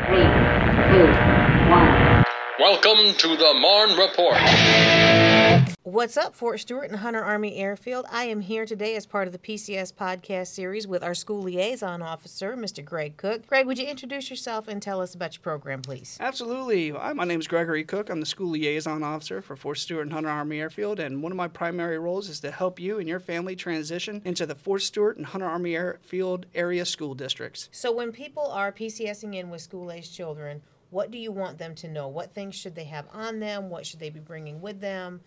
Three, two, one. Welcome to the Marne Report. What's up, Fort Stewart and Hunter Army Airfield? I am here today as part of the PCS podcast series with our school liaison officer, Mr. Greg Cooke. Greg, would you introduce yourself and tell us about your program, please? Absolutely. Hi, my name is Gregory Cooke. I'm the school liaison officer for Fort Stewart and Hunter Army Airfield, and one of my primary roles is to help you and your family transition into the Fort Stewart and Hunter Army Airfield area school districts. So, when people are PCSing in with school aged children, what do you want them to know? What things should they have on them? What should they be bringing with them?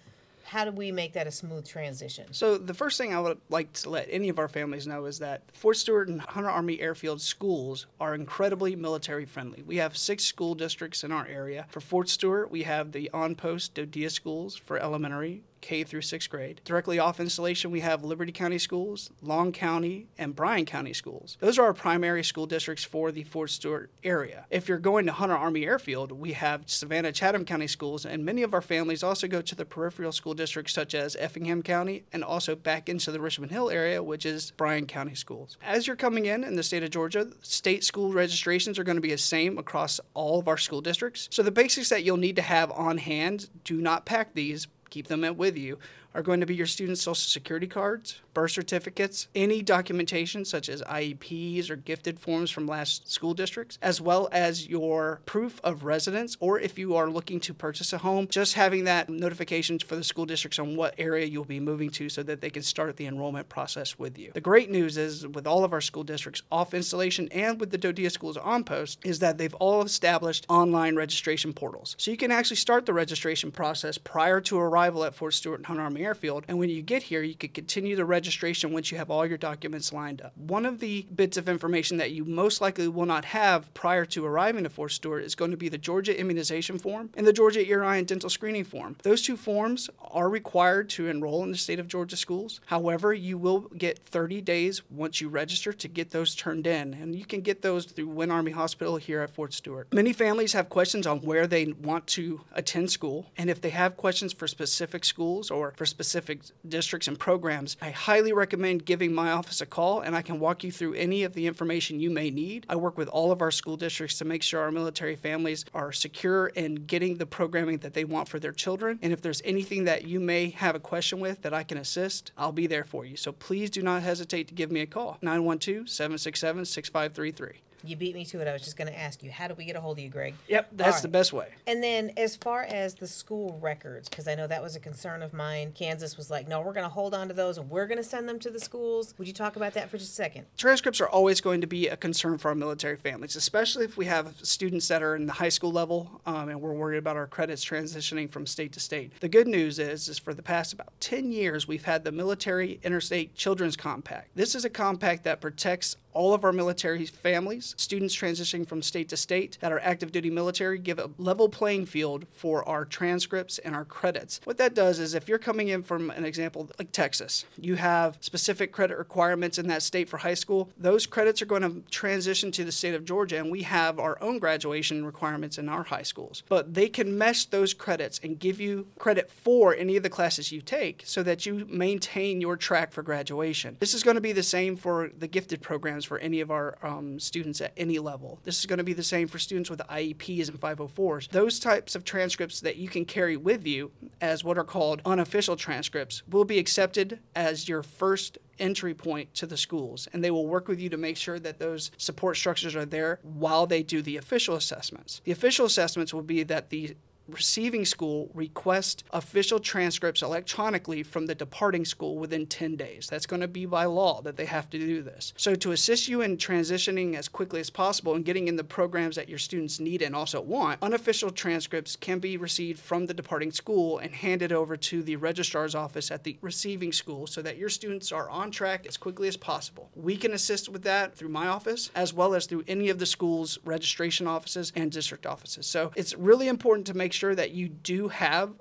How do we make that a smooth transition? So, the first thing I would like to let any of our families know is that Fort Stewart and Hunter Army Airfield schools are incredibly military friendly. We have six school districts in our area. For Fort Stewart, we have the on post DoDEA schools for elementary. K through sixth grade. Directly off installation, we have Liberty County Schools, Long County, and Bryan County Schools. Those are our primary school districts for the Fort Stewart area. If you're going to Hunter Army Airfield, we have Savannah Chatham County Schools, and many of our families also go to the peripheral school districts such as Effingham County and also back into the Richmond Hill area, which is Bryan County Schools. As you're coming in in the state of Georgia, state school registrations are going to be the same across all of our school districts. So the basics that you'll need to have on hand, do not pack these, keep them with you, are going to be your student social security cards, birth certificates, any documentation such as IEPs or gifted forms from last school districts, as well as your proof of residence, or if you are looking to purchase a home, just having that notifications for the school districts on what area you'll be moving to so that they can start the enrollment process with you. The great news is with all of our school districts off installation and with the DoDEA schools on post is that they've all established online registration portals. So you can actually start the registration process prior to arrival at Fort Stewart and Hunter Army Airfield. And when you get here, you can continue the registration once you have all your documents lined up. One of the bits of information that you most likely will not have prior to arriving to Fort Stewart is going to be the Georgia immunization form and the Georgia ear, eye, and dental screening form. Those two forms are required to enroll in the state of Georgia schools. However, you will get 30 days once you register to get those turned in, and you can get those through Winn Army Hospital here at Fort Stewart. Many families have questions on where they want to attend school, and if they have questions for specific schools or for specific districts and programs, I highly recommend giving my office a call and I can walk you through any of the information you may need. I work with all of our school districts to make sure our military families are secure in getting the programming that they want for their children. And if there's anything that you may have a question with that I can assist, I'll be there for you. So please do not hesitate to give me a call 912 767 6533. You beat me to it. I was just going to ask you, how do we get a hold of you, Greg? Yep, that's All the best way. And then, as far as the school records, because I know that was a concern of mine, Kansas was like, no, we're going to hold on to those and we're going to send them to the schools. Would you talk about that for just a second? Transcripts are always going to be a concern for our military families, especially if we have students that are in the high school level um, and we're worried about our credits transitioning from state to state. The good news is, is for the past about 10 years, we've had the Military Interstate Children's Compact. This is a compact that protects all of our military families, students transitioning from state to state that are active duty military, give a level playing field for our transcripts and our credits. What that does is if you're coming in from an example like Texas, you have specific credit requirements in that state for high school, those credits are going to transition to the state of Georgia, and we have our own graduation requirements in our high schools. But they can mesh those credits and give you credit for any of the classes you take so that you maintain your track for graduation. This is going to be the same for the gifted programs for any of our um, students at any level. This is going to be the same for students with IEPs and 504s. Those types of transcripts that you can carry with you as what are called unofficial transcripts will be accepted as your first entry point to the schools and they will work with you to make sure that those support structures are there while they do the official assessments. The official assessments will be that the receiving school request official transcripts electronically from the departing school within 10 days. That's going to be by law that they have to do this. So, to assist you in transitioning as quickly as possible and getting in the programs that your students need and also want, unofficial transcripts can be received from the departing school and handed over to the registrar's office at the receiving school so that your students are on track as quickly as possible. We can assist with that through my office as well as through any of the school's registration offices and district offices. So, it's really important to make sure that you do have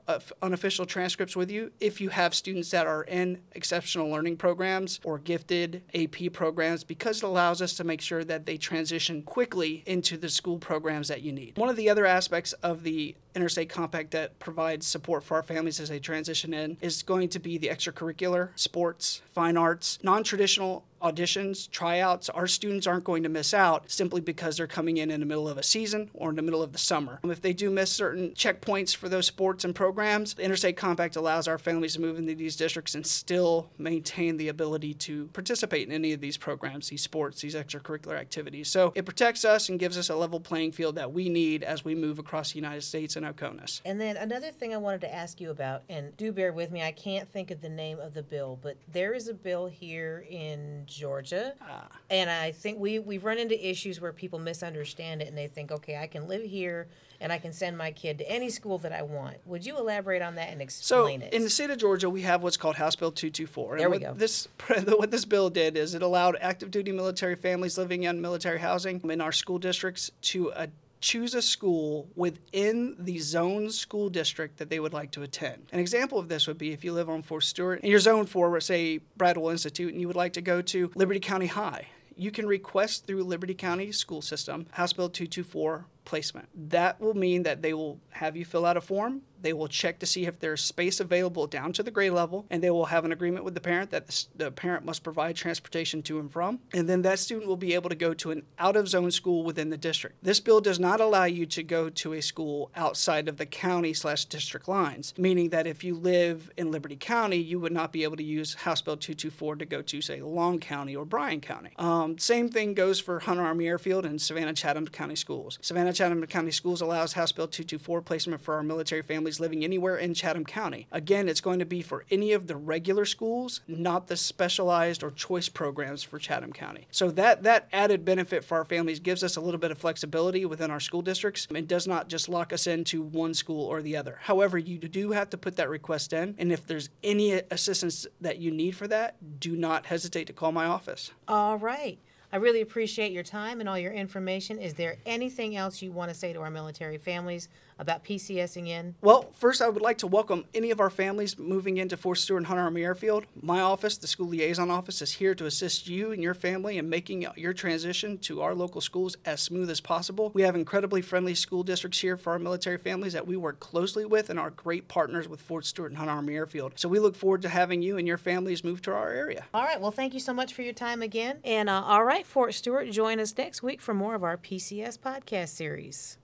unofficial transcripts with you if you have students that are in exceptional learning programs or gifted AP programs because it allows us to make sure that they transition quickly into the school programs that you need. One of the other aspects of the interstate compact that provides support for our families as they transition in is going to be the extracurricular, sports, fine arts, non traditional auditions, tryouts, our students aren't going to miss out simply because they're coming in in the middle of a season or in the middle of the summer. Um, if they do miss certain checkpoints for those sports and programs, the Interstate Compact allows our families to move into these districts and still maintain the ability to participate in any of these programs, these sports, these extracurricular activities. So it protects us and gives us a level playing field that we need as we move across the United States and OCONUS. And then another thing I wanted to ask you about, and do bear with me, I can't think of the name of the bill, but there is a bill here in Georgia. And I think we, we've run into issues where people misunderstand it and they think, okay, I can live here and I can send my kid to any school that I want. Would you elaborate on that and So explain it? in the state of Georgia, we have what's called House Bill 224. There we what go. This what this bill did is it allowed active duty military families living in military housing in our school districts to uh, choose a school within the zone school district that they would like to attend. An example of this would be if you live on Fort Stewart and you're zoned for, say, Bradwell Institute, and you would like to go to Liberty County High. You can request through Liberty County School System House Bill 224 placement. That will mean that they will have you fill out a form. They will check to see if there's space available down to the grade level, and they will have an agreement with the parent that the, parent must provide transportation to and from. And then that student will be able to go to an out of zone school within the district. This bill does not allow you to go to a school outside of the county slash district lines, meaning that if you live in Liberty County, you would not be able to use House Bill 224 to go to, say, Long County or Bryan County. Um, same thing goes for Hunter Army Airfield and Savannah Chatham County Schools. Savannah Chatham County Schools allows House Bill 224 placement for our military families living anywhere in Chatham County. Again, it's going to be for any of the regular schools, not the specialized or choice programs for Chatham County. So that that added benefit for our families gives us a little bit of flexibility within our school districts. and does not just lock us into one school or the other. However, you do have to put that request in, and if there's any assistance that you need for that, do not hesitate to call my office. All right. I really appreciate your time and all your information. Is there anything else you want to say to our military families about PCSing in? Well, first, I would like to welcome any of our families moving into Fort Stewart and Hunter Army Airfield. My office, the school liaison office, is here to assist you and your family in making your transition to our local schools as smooth as possible. We have incredibly friendly school districts here for our military families that we work closely with and are great partners with Fort Stewart and Hunter Army Airfield. So we look forward to having you and your families move to our area. All right. Well, thank you so much for your time again. And uh, all right, Fort Stewart, join us next week for more of our PCS podcast series.